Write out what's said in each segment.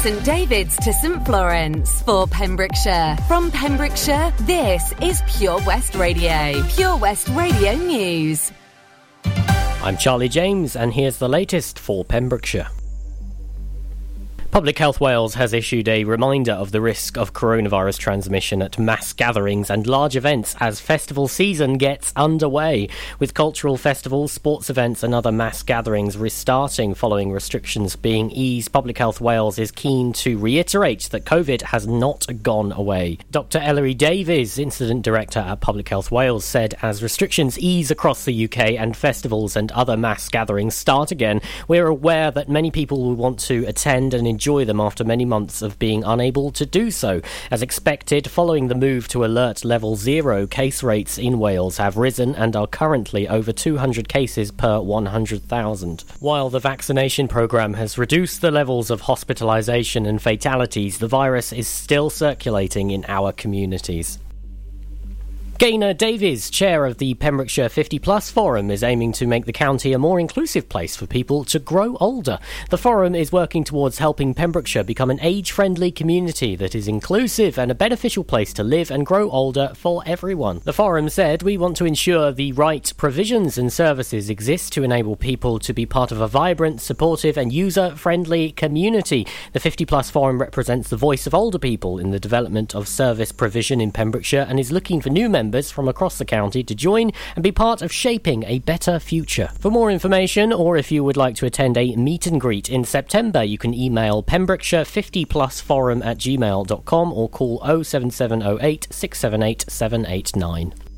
St David's to St Florence for Pembrokeshire. From Pembrokeshire, this is Pure West Radio. Pure West Radio News. I'm Charlie James, and here's the latest for Pembrokeshire. Public Health Wales has issued a reminder of the risk of coronavirus transmission at mass gatherings and large events as festival season gets underway, with cultural festivals, sports events, and other mass gatherings restarting following restrictions being eased. Public Health Wales is keen to reiterate that COVID has not gone away. Dr. Eleri Davies, Incident Director at Public Health Wales, said as restrictions ease across the UK and festivals and other mass gatherings start again, we're aware that many people will want to attend and enjoy enjoy them after many months of being unable to do so. As expected, following the move to alert level zero, case rates in Wales have risen and are currently over 200 cases per 100,000. While the vaccination programme has reduced the levels of hospitalisation and fatalities, the virus is still circulating in our communities. Gaynor Davies, chair of the Pembrokeshire 50 Plus Forum, is aiming to make the county a more inclusive place for people to grow older. The forum is working towards helping Pembrokeshire become an age friendly community that is inclusive and a beneficial place to live and grow older for everyone. The forum said, We want to ensure the right provisions and services exist to enable people to be part of a vibrant, supportive, and user friendly community. The 50 Plus Forum represents the voice of older people in the development of service provision in Pembrokeshire and is looking for new members members from across the county to join and be part of shaping a better future. For more information, or if you would like to attend a meet and greet in September, you can email Pembrokeshire 50 plus forum at gmail.com or call 07708 678 789.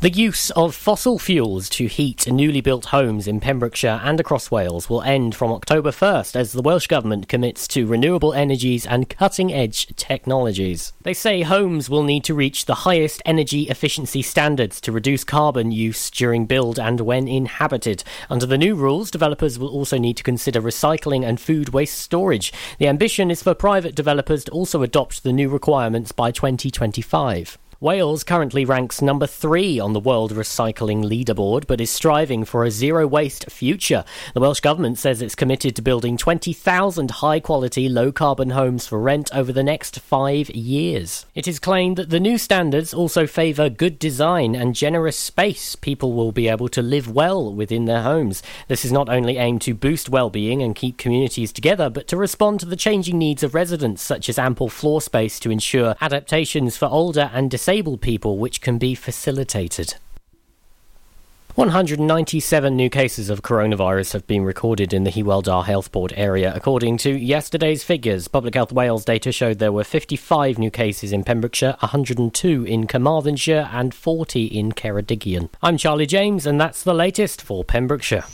The use of fossil fuels to heat newly built homes in Pembrokeshire and across Wales will end from October 1st as the Welsh Government commits to renewable energies and cutting edge technologies. They say homes will need to reach the highest energy efficiency standards to reduce carbon use during build and when inhabited. Under the new rules, developers will also need to consider recycling and food waste storage. The ambition is for private developers to also adopt the new requirements by 2025. Wales currently ranks number three on the World Recycling Leaderboard, but is striving for a zero waste future. The Welsh Government says it's committed to building 20,000 high quality, low carbon homes for rent over the next five years. It is claimed that the new standards also favour good design and generous space. People will be able to live well within their homes. This is not only aimed to boost well being and keep communities together, but to respond to the changing needs of residents, such as ample floor space to ensure adaptations for older and disabled disabled people, which can be facilitated. 197 new cases of coronavirus have been recorded in the Hywel Health Board area. According to yesterday's figures, Public Health Wales data showed there were 55 new cases in Pembrokeshire, 102 in Carmarthenshire, and 40 in Ceredigion. I'm Charlie James, and that's the latest for Pembrokeshire.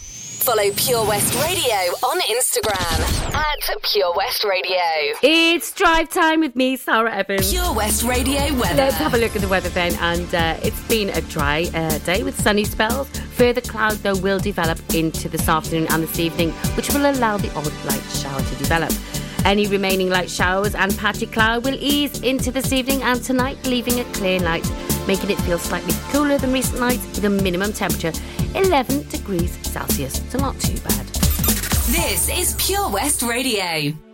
Follow Pure West Radio on Instagram at Pure West Radio. It's drive time with me, Sara Evans. Pure West Radio weather. Let's have a look at the weather then. And uh, it's been a dry uh, day with sunny spells. Further clouds, though, will develop into this afternoon and this evening, which will allow the odd light shower to develop. Any remaining light showers and patchy cloud will ease into this evening and tonight, leaving a clear night, making it feel slightly cooler than recent nights with a minimum temperature 11 degrees Celsius. So not too bad. This is Pure West Radio.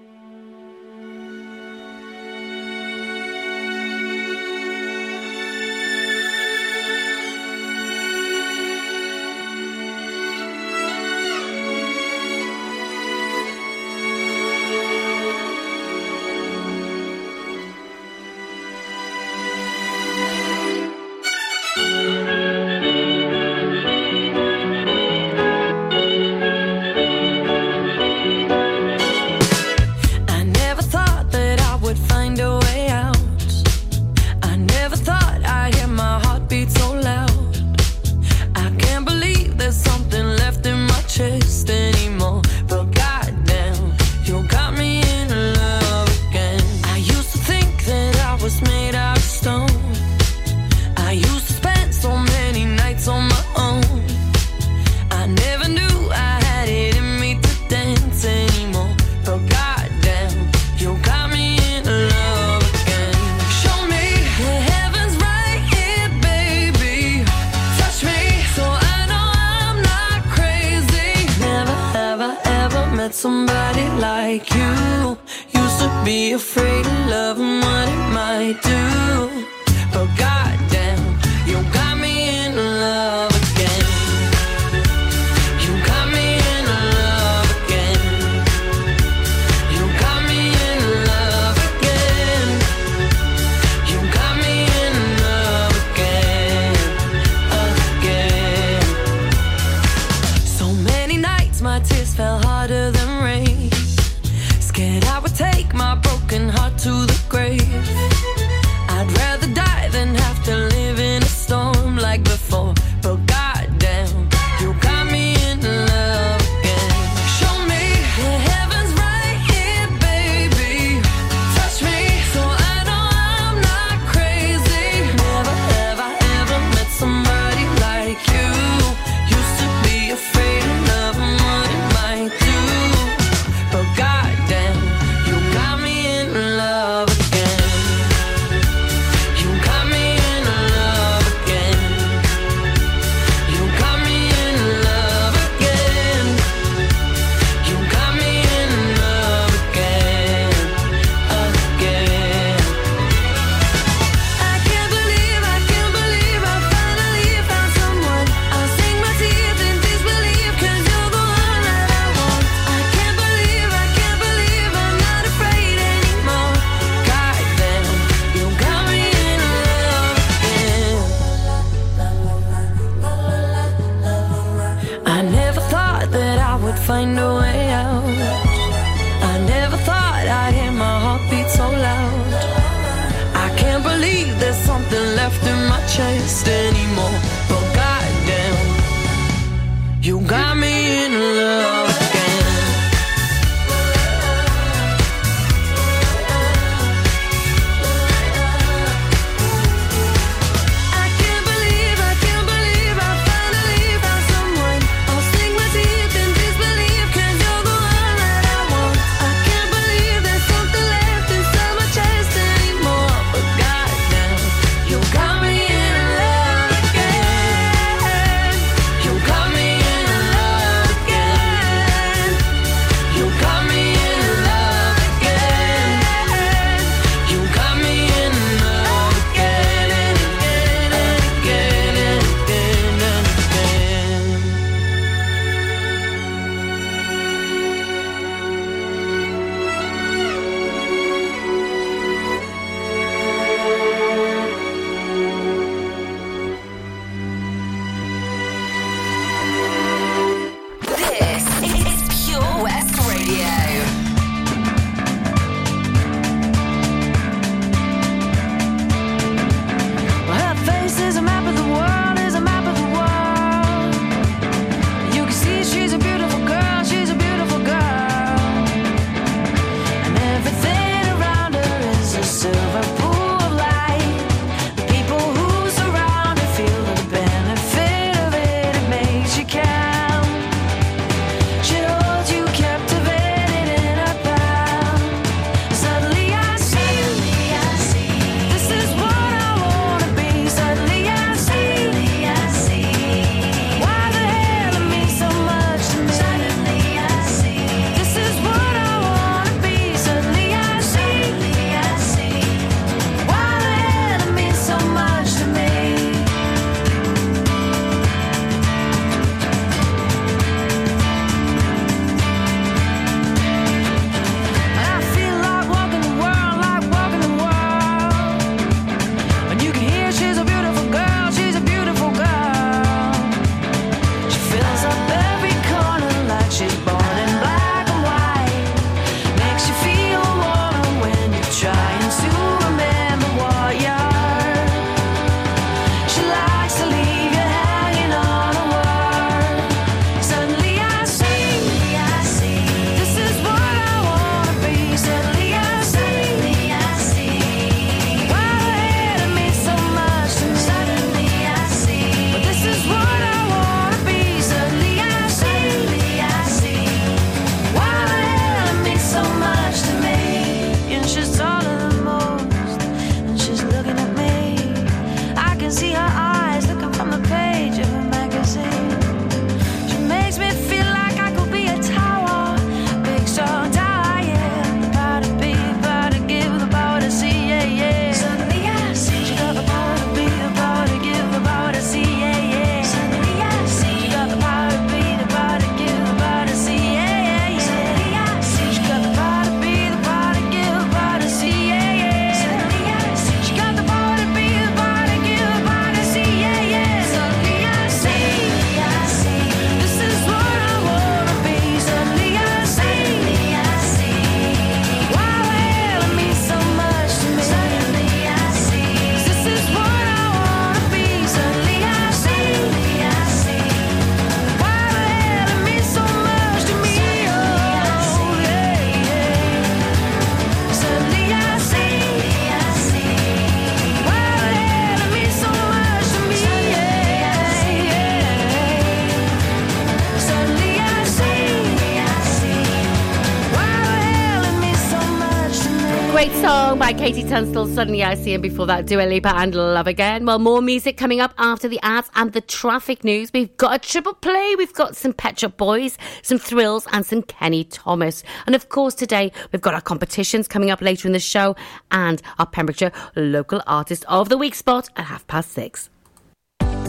Song by KT Tunstall, Suddenly I See, and before that, Dua Lipa and Love Again. Well, more music coming up after the ads and the traffic news. We've got a triple play. We've got some Pet Shop Boys, some thrills, and some Kenny Thomas. And of course, today we've got our competitions coming up later in the show and our Pembrokeshire Local Artist of the Week spot at half past six.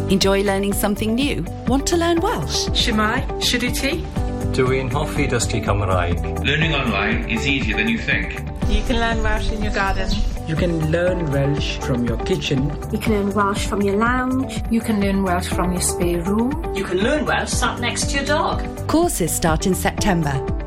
Enjoy learning something new? Want to learn Welsh? Shemai, Shuduti? Dwi'n hoffi dysgu Cymraeg. Learning online is easier than you think. You can learn Welsh in your garden. You can learn Welsh from your kitchen. You can learn Welsh from your lounge. You can learn Welsh from your spare room. You can learn Welsh sat next to your dog. Courses start in September.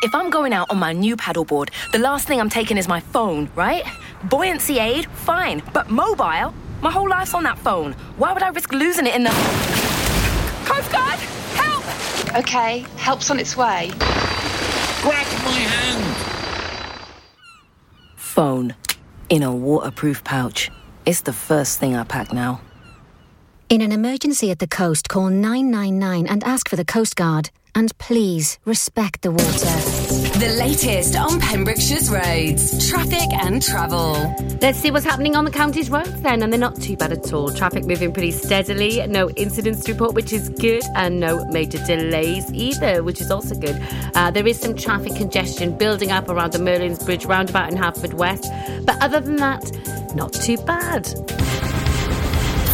If I'm going out on my new paddleboard, the last thing I'm taking is my phone, right? Buoyancy aid, fine. But mobile? My whole life's on that phone. Why would I risk losing it in the. Coast Guard! Help! Okay, help's on its way. Grab my hand! Phone. In a waterproof pouch. It's the first thing I pack now. In an emergency at the coast, call 999 and ask for the Coast Guard. And please respect the water. The latest on Pembrokeshire's roads, traffic and travel. Let's see what's happening on the county's roads then, and they're not too bad at all. Traffic moving pretty steadily, no incidents to report, which is good, and no major delays either, which is also good. Uh, there is some traffic congestion building up around the Merlin's Bridge roundabout in Haverfordwest, but other than that, not too bad.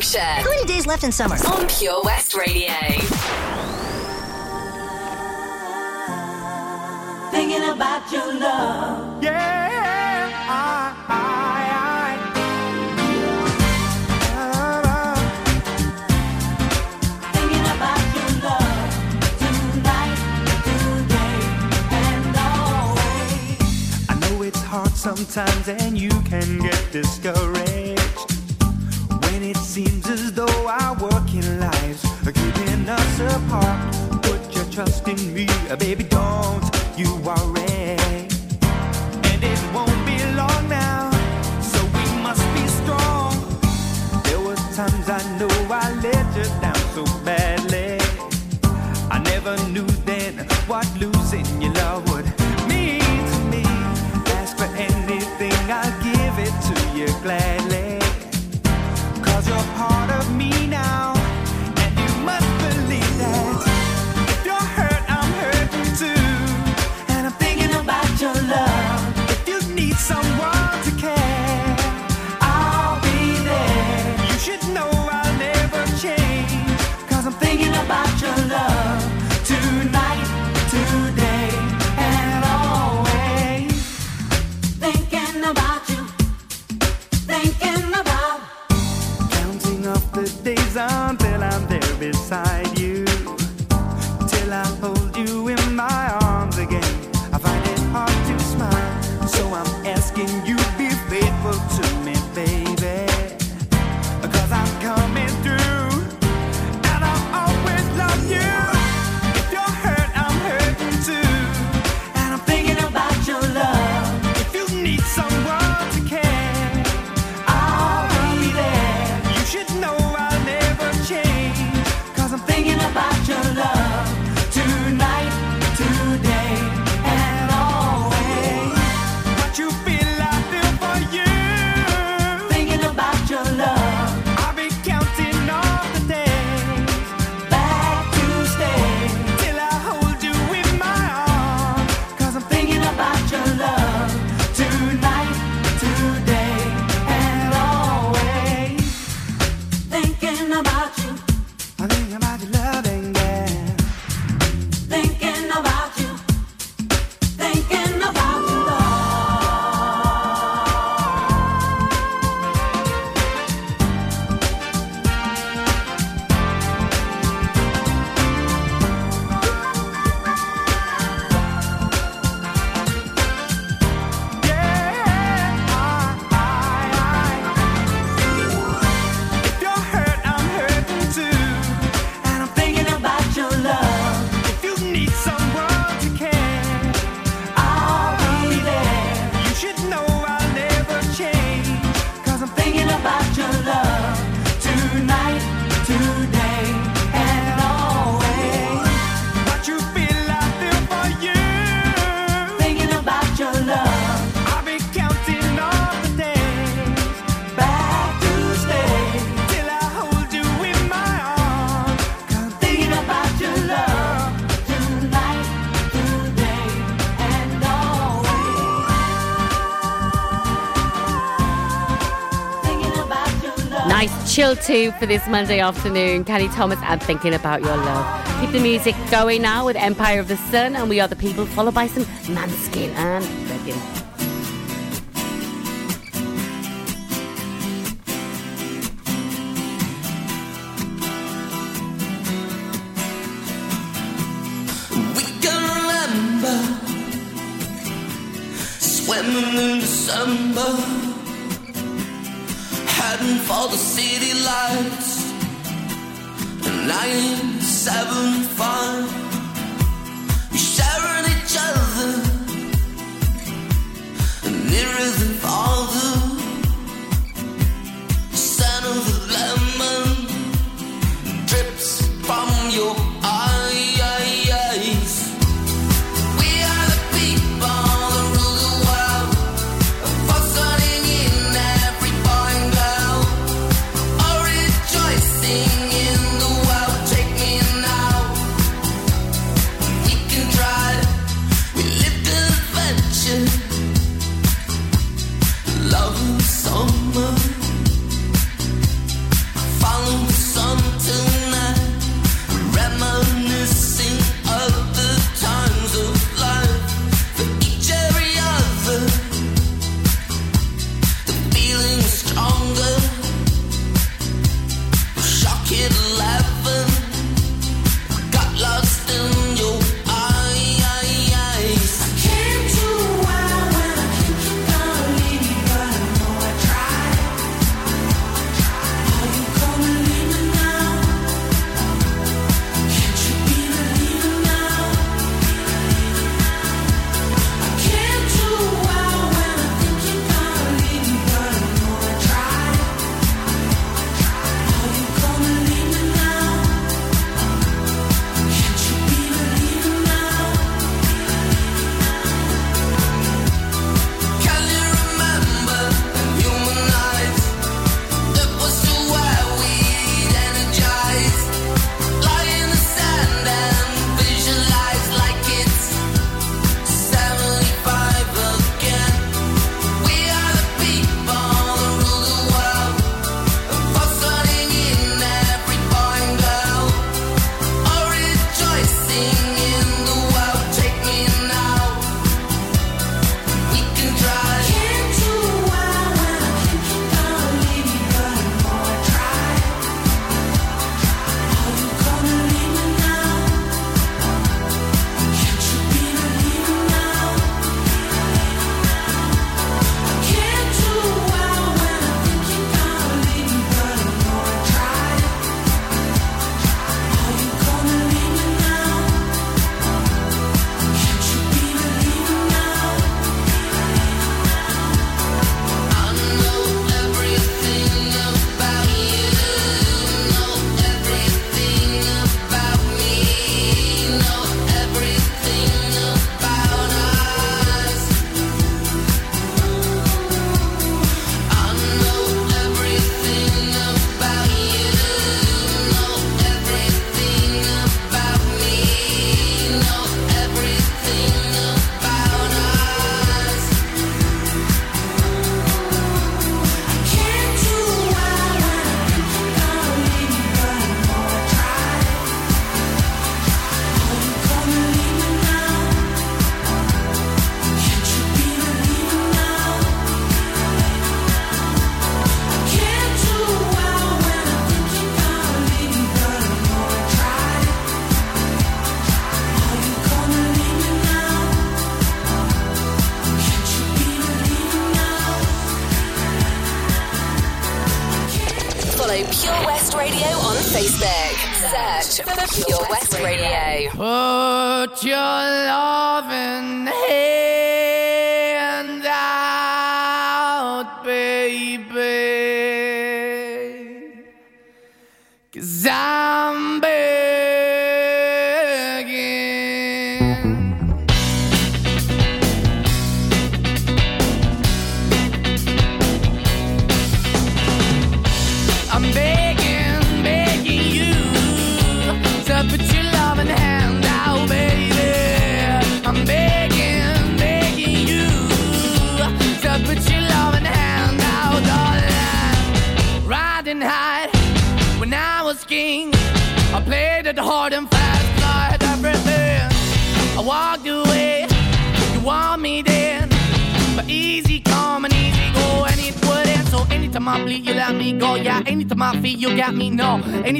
Pembrokeshire. How many days left in summer? On Pure West Radio. Thinking about your love. Yeah, I, I. sometimes and you can get discouraged as though our working lives are keeping us apart. Put your trust in me, uh, baby, don't you worry. Nice chill too for this Monday afternoon. Kenny Thomas I'm Thinking About Your Love. Keep the music going now with Empire of the Sun and We Are the People, followed by some Måneskin and we can remember swimming in December for the city lights nine seven five. We sharing each other and nearer than father, the son of the lemon.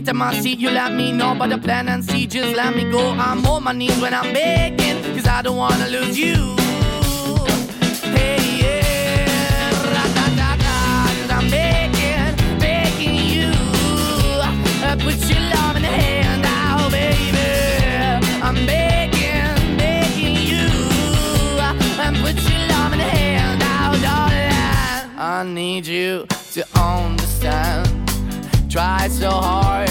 No. Anytime I see, you let me know. But the plan and see, just let me go. I'm on my knees when I'm begging, cause I don't wanna lose you. Hey, yeah, ra-da-da-da, 'cause I'm begging, begging you. Uh, Put your love in the hand out, baby. I'm begging, begging you. Uh, And put your love in the hand out, darling. I need you to understand. Try so hard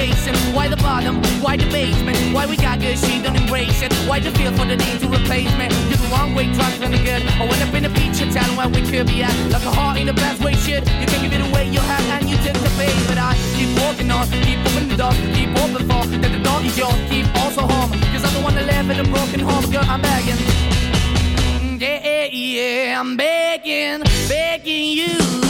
chasing, why the bottom, why the basement, why we got good, she don't embrace it. Why the feel for the need to replace me? You're the wrong way, trying to the good. I went up in the feature town where we could be at. Like a heart in the best way, shit. You can give it away, you have, and you take the bait. But I keep walking on, keep opening the door, keep open for that the door is yours, keep also home. Cause I'm the one that live in a broken home, girl, I'm begging. Yeah, Yeah, yeah, I'm begging, begging you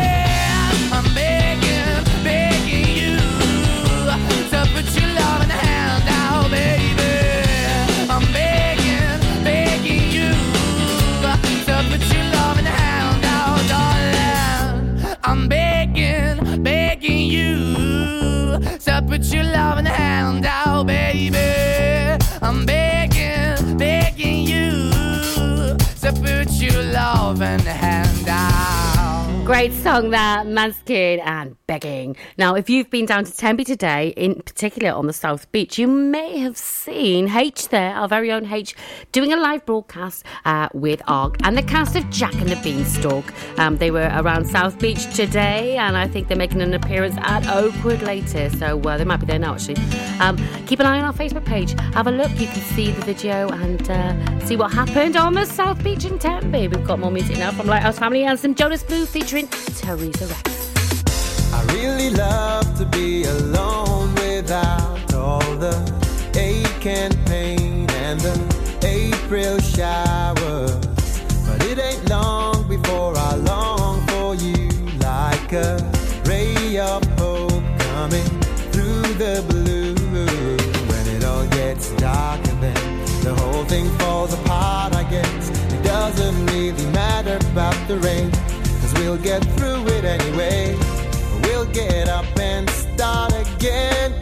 Put your loving hand out, baby. I'm begging, begging you. To put your loving hand out. Great song that, Måneskin and Begging. Now, if you've been down to Tenby today, in particular on the South Beach, you may have seen H there, our very own H, doing a live broadcast uh, with ARG and the cast of Jack and the Beanstalk. Um, they were around South Beach today, and I think they're making an appearance at Oakwood later, so uh, they might be there now actually. Um, keep an eye on our Facebook page. Have a look, you can see the video and uh, see what happened on the South Beach in Tenby. We've got more music now from Lighthouse Family and some Jonas Blue featuring Theresa Rex. I really love to be alone without all the ache and pain and the April showers. But it ain't long before I long for you like a ray of hope coming through the blue. When it all gets dark and then the whole thing falls apart, I guess it doesn't really matter about the rain. Cause we'll get through it anyway. Get up and start again.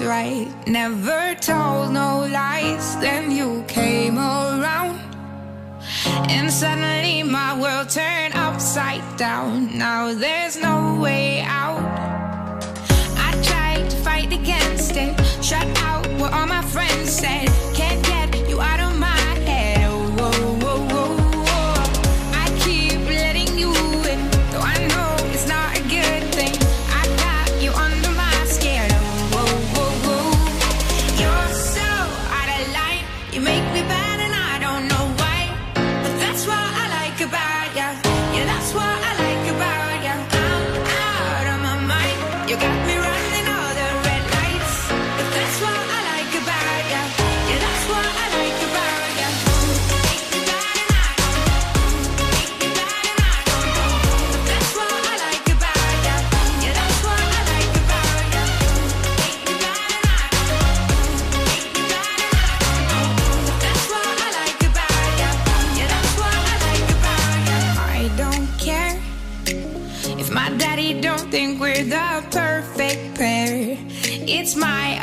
right. Never told no lies. Then you came around. And suddenly my world turned upside down. Now there's no way out. I tried to fight against it. Shut out what all my friends said. It's my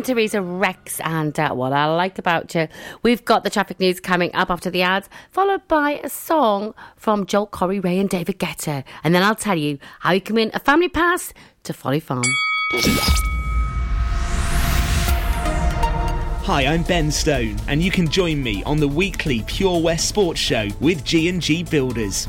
Theresa Rex and uh, what I like about you. We've got the traffic news coming up after the ads, followed by a song from Joel Corry Raye and David Guetta. And then I'll tell you how you can win a family pass to Folly Farm. Hi, I'm Ben Stone, and you can join me on the weekly Pure West Sports Show with G&G Builders.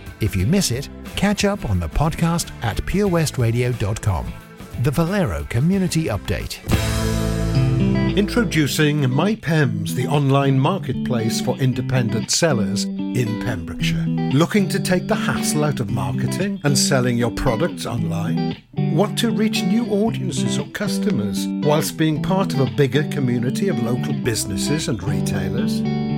If you miss it, catch up on the podcast at purewestradio.com. The Valero Community Update. Introducing MyPems, the online marketplace for independent sellers in Pembrokeshire. Looking to take the hassle out of marketing and selling your products online? Want to reach new audiences or customers whilst being part of a bigger community of local businesses and retailers?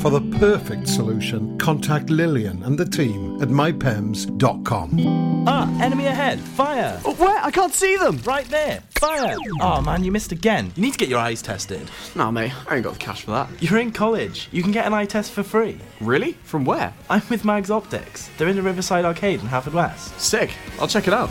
For the perfect solution, contact Lillian and the team at mypems.com. Ah, enemy ahead. Fire. Oh, where? I can't see them. Right there. Fire. Oh man, you missed again. You need to get your eyes tested. Nah, mate, I ain't got the cash for that. You're in college. You can get an eye test for free. Really? From where? I'm with Mags Optics. They're in the Riverside Arcade in Haverfordwest. Sick. I'll check it out.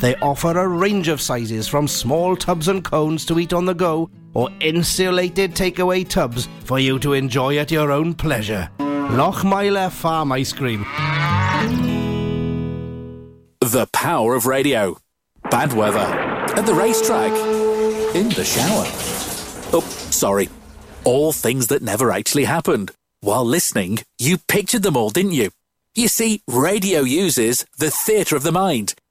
They offer a range of sizes from small tubs and cones to eat on the go or insulated takeaway tubs for you to enjoy at your own pleasure. Lochmeyler Farm Ice Cream. The power of radio. Bad weather. At the racetrack. In the shower. Oh, sorry. All things that never actually happened. While listening, you pictured them all, didn't you? You see, radio uses the theatre of the mind.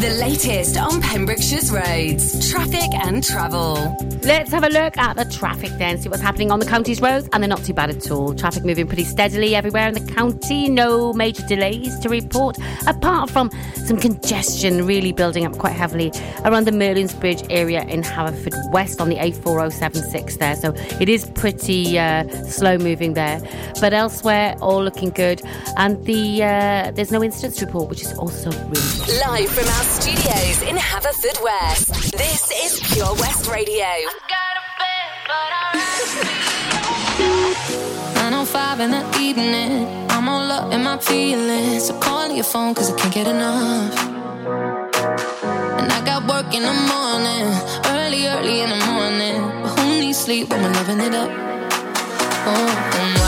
The latest on Pembrokeshire's roads, traffic and travel. Let's have a look at the traffic then, see what's happening on the county's roads, and they're not too bad at all. Traffic moving pretty steadily everywhere in the county, no major delays to report, apart from some congestion really building up quite heavily around the Merlin's Bridge area in Haverford West on the A4076 there. So it is pretty uh, slow moving there, but elsewhere all looking good, and the uh, there's no incidents report, which is also really good. Live from our studios in Haverfordwest, this is Pure West Radio. 905 in the evening. I'm all up in my feelings. So call your phone cause I can't get enough. And I got work in the morning. Early, early in the morning. But who needs sleep when we're living it up? Oh, oh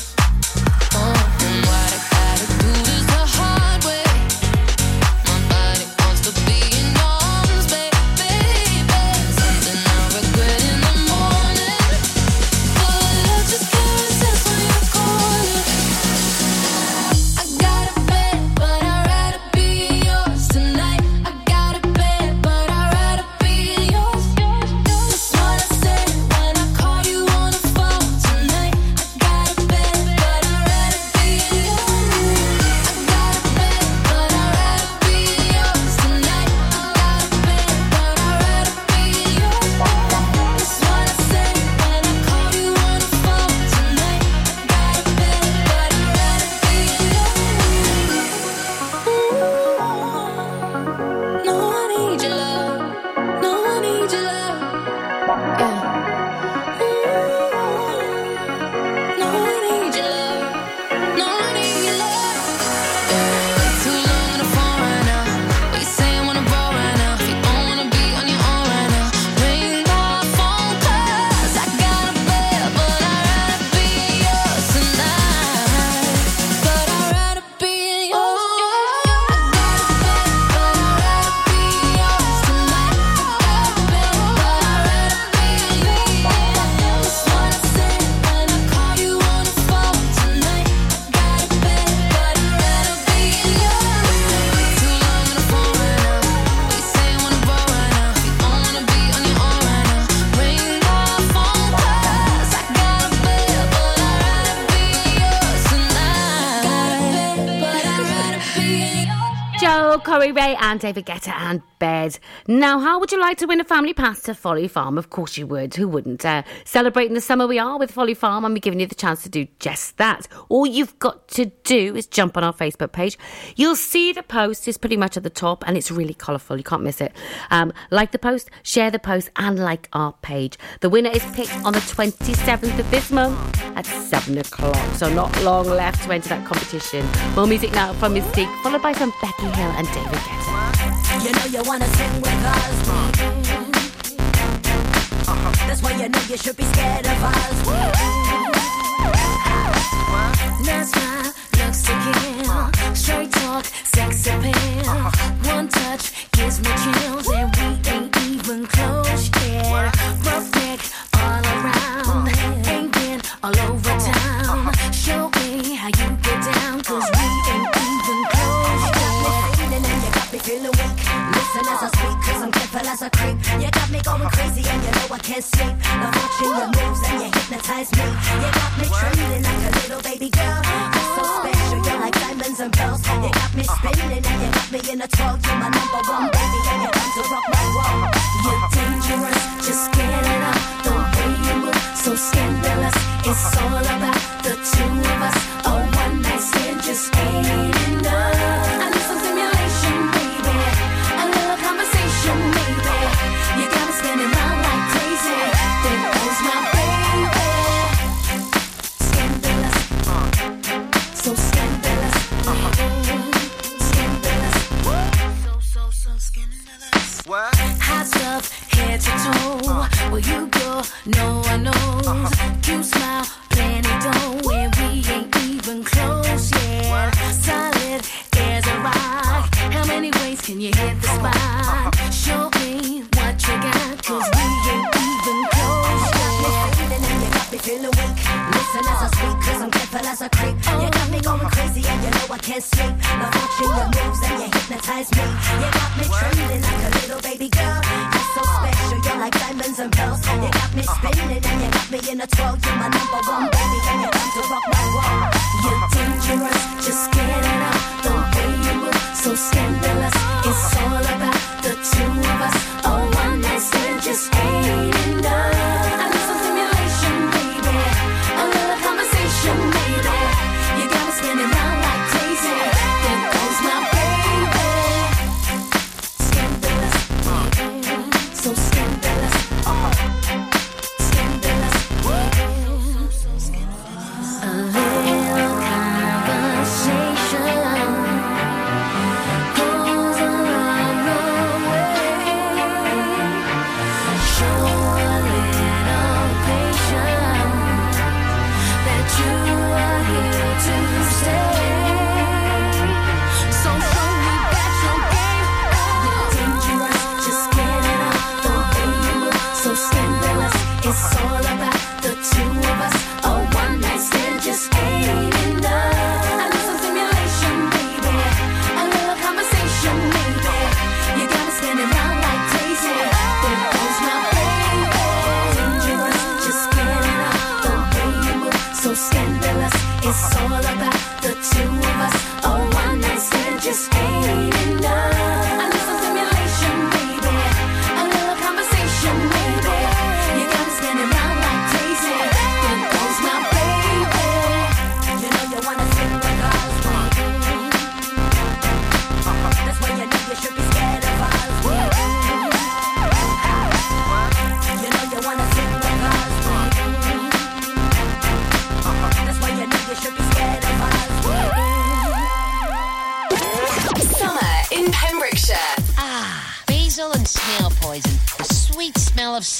David Guetta. Now, how would you like to win a family pass to Folly Farm? Of course you would. Who wouldn't? Uh, celebrating the summer we are with Folly Farm, and we're giving you the chance to do just that. All you've got to do is jump on our Facebook page. You'll see the post is pretty much at the top, and it's really colourful. You can't miss it. Um, like the post, share the post, and like our page. The winner is picked on the 27th of this month at 7 o'clock. So not long left to enter that competition. More music now from Mis-Teeq, followed by some Becky Hill and David Guetta. You know you wanna sing with us. Uh-huh. That's why you know you should be scared of us. Why looks to kill. Straight talk, sex appeal. Uh-huh. One touch gives me chills, and we ain't even close yet. Rough neck all around, ain't been all over I'm a creep. You got me going crazy and you know I can't sleep. Now watching your moves and you hypnotize me. You got me trembling like a little baby girl. You're so special, you're like diamonds and pearls. You got me spinning and you got me in a twirl. You're my number one baby and you come to rock my world. You're dangerous, just get it up. The way you move, so scandalous. It's all about the two of us. A one night stand just ain't enough. Uh. Where you go, no one knows. Uh-huh. Cute smile, plan it on when we ain't even close. Yeah, what? solid as a rock. Uh. How many ways can you hit the spot? Uh-huh. Show me what you got, cause we ain't even close. Uh-huh. Yeah. Even if you got me feeling weak, listen as I speak, cause I'm careful as a creep. Oh. You got me going crazy, and you know I can't sleep. My fortune, your moves, and you hypnotize me. You got me trembling like a little baby girl. You're so special like diamonds and pearls. You got me spinning and you got me in a twirl. You're my number one baby and you come to rock my world. You're dangerous, just get it out. The way you move, so scandalous. It's all about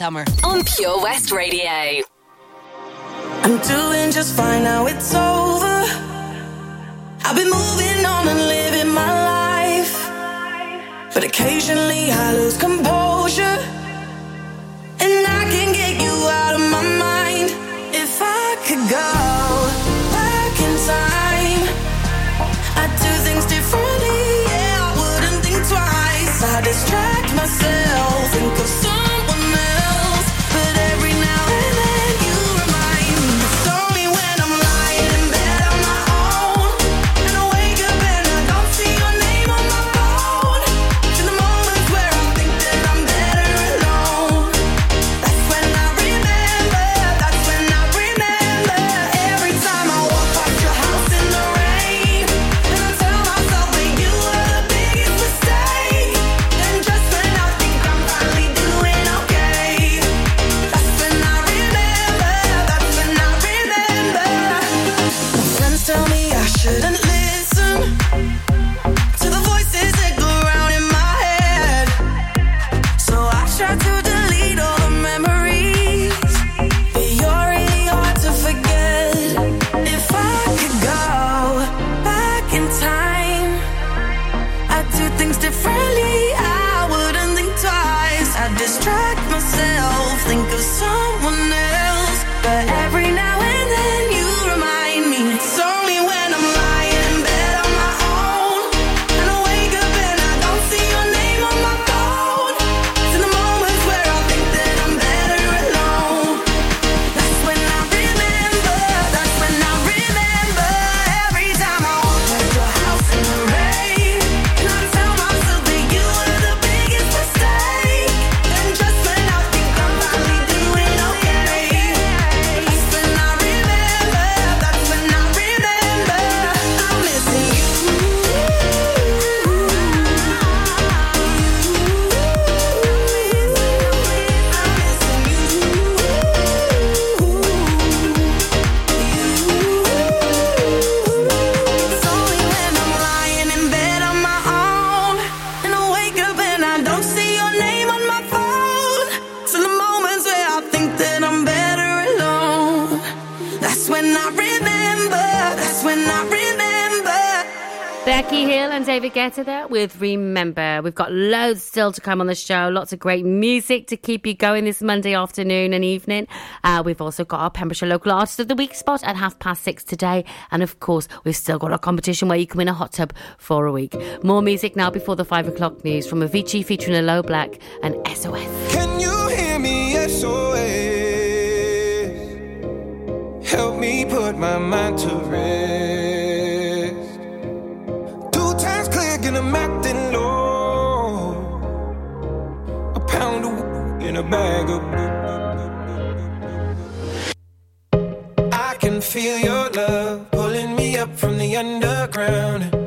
summer on Pure West Radio. I'm doing just fine now, it's over. I've been moving on and living my life. But occasionally I lose composure. things differently, I wouldn't think twice. I distract myself, with Remember. We've got loads still to come on the show, lots of great music to keep you going this Monday afternoon and evening. Uh, we've also got our Pembrokeshire Local Artist of the Week spot at half past six today. And of course, we've still got our competition where you can win a hot tub for a week. More music now before the five o'clock news from Avicii featuring Aloe Blacc and SOS. Can you hear me? SOS. Help me put my mind to rest. I'm acting low. A pound of w- in a bag of. I can feel your love pulling me up from the underground.